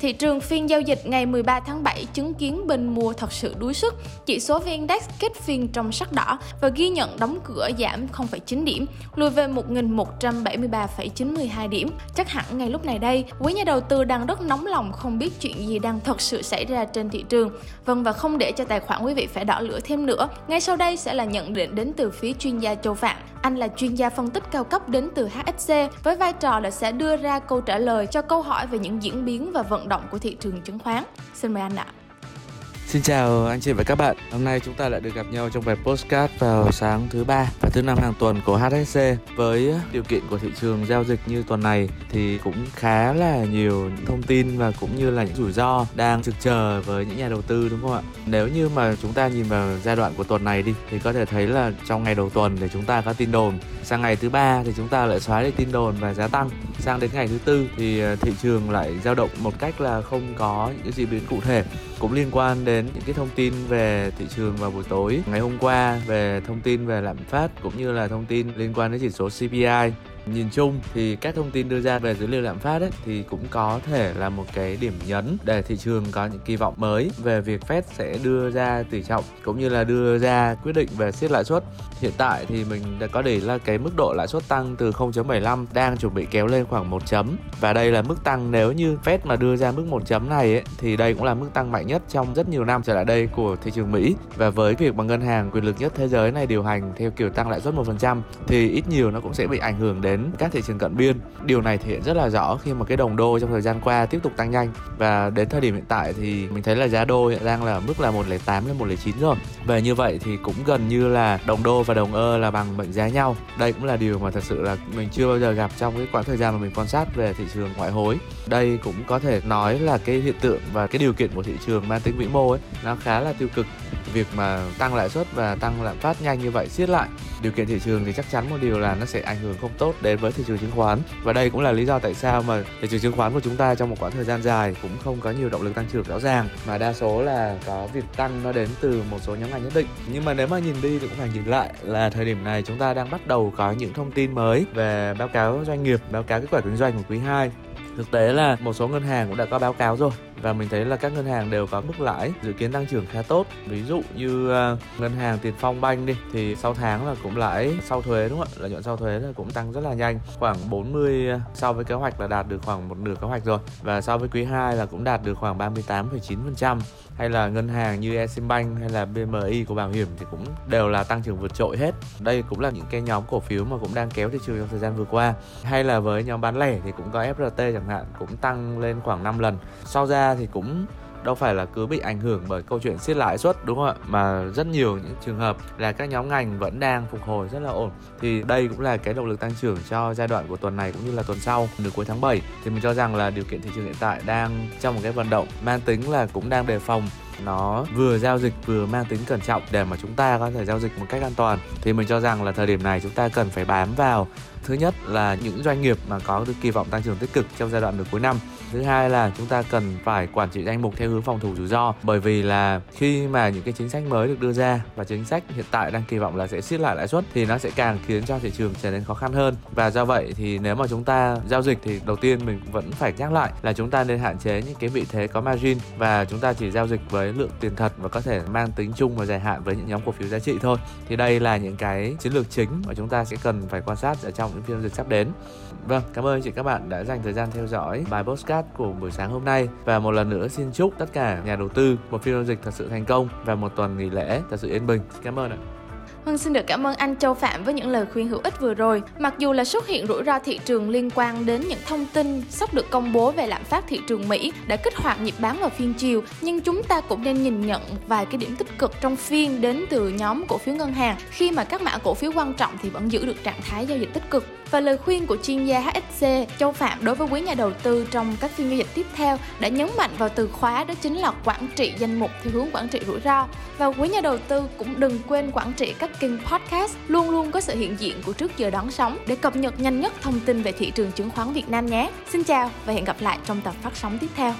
Thị trường phiên giao dịch ngày 13 tháng 7 chứng kiến bên mua thật sự đuối sức. Chỉ số VN Index kết phiên trong sắc đỏ và ghi nhận đóng cửa giảm 0,9 điểm, lùi về 1.173,92 điểm. Chắc hẳn ngay lúc này đây, quý nhà đầu tư đang rất nóng lòng không biết chuyện gì đang thật sự xảy ra trên thị trường. Vâng và không để cho tài khoản quý vị phải đỏ lửa thêm nữa, ngay sau đây sẽ là nhận định đến từ phía chuyên gia Châu Phạm. Anh là chuyên gia phân tích cao cấp đến từ HSC với vai trò là sẽ đưa ra câu trả lời cho câu hỏi về những diễn biến và vận động của thị trường chứng khoán. Xin mời anh ạ. Xin chào anh chị và các bạn. Hôm nay chúng ta lại được gặp nhau trong bài postcard vào sáng thứ ba và thứ năm hàng tuần của HSC. Với điều kiện của thị trường giao dịch như tuần này thì cũng khá là nhiều thông tin và cũng như là những rủi ro đang trực chờ với những nhà đầu tư đúng không ạ? Nếu như mà chúng ta nhìn vào giai đoạn của tuần này đi thì có thể thấy là trong ngày đầu tuần thì chúng ta có tin đồn, sang ngày thứ ba thì chúng ta lại xóa đi tin đồn và giá tăng, sang đến ngày thứ tư thì ờ, thị trường lại dao động một cách là không có những diễn biến cụ thể cũng liên quan đến những cái thông tin về thị trường vào buổi tối. Ngày hôm qua về thông tin về lạm phát cũng như là thông tin liên quan đến chỉ số CPI nhìn chung thì các thông tin đưa ra về dữ liệu lạm phát ấy, thì cũng có thể là một cái điểm nhấn để thị trường có những kỳ vọng mới về việc Fed sẽ đưa ra tỷ trọng cũng như là đưa ra quyết định về siết lãi suất. Hiện tại thì mình đã có để là cái mức độ lãi suất tăng từ 0.75 đang chuẩn bị kéo lên khoảng 1 chấm và đây là mức tăng nếu như Fed mà đưa ra mức 1 chấm này ấy, thì đây cũng là mức tăng mạnh nhất trong rất nhiều năm trở lại đây của thị trường Mỹ và với việc mà ngân hàng quyền lực nhất thế giới này điều hành theo kiểu tăng lãi suất 1% thì ít nhiều nó cũng sẽ bị ảnh hưởng đến đến các thị trường cận biên. Điều này thể hiện rất là rõ khi mà cái đồng đô trong thời gian qua tiếp tục tăng nhanh và đến thời điểm hiện tại thì mình thấy là giá đô hiện đang là mức là 108 lên 109 rồi. Về như vậy thì cũng gần như là đồng đô và đồng ơ là bằng mệnh giá nhau. Đây cũng là điều mà thật sự là mình chưa bao giờ gặp trong cái quãng thời gian mà mình quan sát về thị trường ngoại hối. Đây cũng có thể nói là cái hiện tượng và cái điều kiện của thị trường mang tính vĩ mô ấy, nó khá là tiêu cực việc mà tăng lãi suất và tăng lạm phát nhanh như vậy, siết lại điều kiện thị trường thì chắc chắn một điều là nó sẽ ảnh hưởng không tốt đến với thị trường chứng khoán. Và đây cũng là lý do tại sao mà thị trường chứng khoán của chúng ta trong một quãng thời gian dài cũng không có nhiều động lực tăng trưởng rõ ràng. Mà đa số là có việc tăng nó đến từ một số nhóm ngành nhất định. Nhưng mà nếu mà nhìn đi thì cũng phải nhìn lại là thời điểm này chúng ta đang bắt đầu có những thông tin mới về báo cáo doanh nghiệp, báo cáo kết quả kinh doanh của quý 2 thực tế là một số ngân hàng cũng đã có báo cáo rồi và mình thấy là các ngân hàng đều có mức lãi dự kiến tăng trưởng khá tốt. Ví dụ như uh, ngân hàng tiền phong banh đi thì sau tháng là cũng lãi sau thuế đúng không ạ? Lợi nhuận sau thuế là cũng tăng rất là nhanh khoảng 40 uh, à, so với kế hoạch là đạt được khoảng một nửa kế hoạch rồi. Và so với quý 2 là cũng đạt được khoảng 38,9% hay là ngân hàng như Eximbank hay là BMI của bảo hiểm thì cũng đều là tăng trưởng vượt trội hết. Đây cũng là những cái nhóm cổ phiếu mà cũng đang kéo thị trường trong thời gian vừa qua. Hay là với nhóm bán lẻ thì cũng có FRT chẳng hạn cũng tăng lên khoảng 5 lần. Sau ra thì cũng đâu phải là cứ bị ảnh hưởng bởi câu chuyện siết lãi suất, đúng không ạ? Mà rất nhiều những trường hợp là các nhóm ngành vẫn đang phục hồi rất là ổn. Thì đây cũng là cái động lực tăng trưởng cho giai đoạn của tuần này cũng như là tuần sau, nửa cuối tháng 7 thì mình cho rằng là điều kiện thị trường hiện tại đang trong một cái vận động mang tính là cũng đang đề phòng. Nó vừa giao dịch vừa mang tính cẩn trọng để mà chúng ta có thể giao dịch một cách an toàn. Thì mình cho rằng là thời điểm này chúng ta cần phải bám vào. Thứ nhất là những doanh nghiệp mà có được kỳ vọng tăng trưởng tích cực trong giai đoạn nửa cuối năm thứ hai là chúng ta cần phải quản trị danh mục theo hướng phòng thủ rủi ro. Bởi vì là khi mà những cái chính sách mới được đưa ra và chính sách hiện tại đang kỳ vọng là sẽ siết lại lãi suất thì nó sẽ càng khiến cho thị trường trở nên khó khăn hơn. Và do vậy thì nếu mà chúng ta giao dịch thì đầu tiên mình vẫn phải nhắc lại là chúng ta nên hạn chế những cái vị thế có margin và chúng ta chỉ giao dịch với lượng tiền thật và có thể mang tính chung và dài hạn với những nhóm cổ phiếu giá trị thôi. Thì đây là những cái chiến lược chính mà chúng ta sẽ cần phải quan sát ở trong những phiên dịch sắp đến. Vâng cảm ơn chị các bạn đã dành thời gian theo dõi bài podcast của buổi sáng hôm nay và một lần nữa xin chúc tất cả nhà đầu tư một phiên giao dịch thật sự thành công và một tuần nghỉ lễ thật sự yên bình cảm ơn ạ Hưng xin được cảm ơn anh Châu Phạm với những lời khuyên hữu ích vừa rồi. Mặc dù là xuất hiện rủi ro thị trường liên quan đến những thông tin sắp được công bố về lạm phát thị trường Mỹ đã kích hoạt nhịp bán vào phiên chiều, nhưng chúng ta cũng nên nhìn nhận vài cái điểm tích cực trong phiên đến từ nhóm cổ phiếu ngân hàng khi mà các mã cổ phiếu quan trọng thì vẫn giữ được trạng thái giao dịch tích cực và lời khuyên của chuyên gia HSC Châu Phạm đối với quý nhà đầu tư trong các phiên giao dịch tiếp theo đã nhấn mạnh vào từ khóa đó chính là quản trị danh mục theo hướng quản trị rủi ro. Và quý nhà đầu tư cũng đừng quên quản trị các kênh podcast, luôn luôn có sự hiện diện của trước giờ đón sóng để cập nhật nhanh nhất thông tin về thị trường chứng khoán Việt Nam nhé. Xin chào và hẹn gặp lại trong tập phát sóng tiếp theo.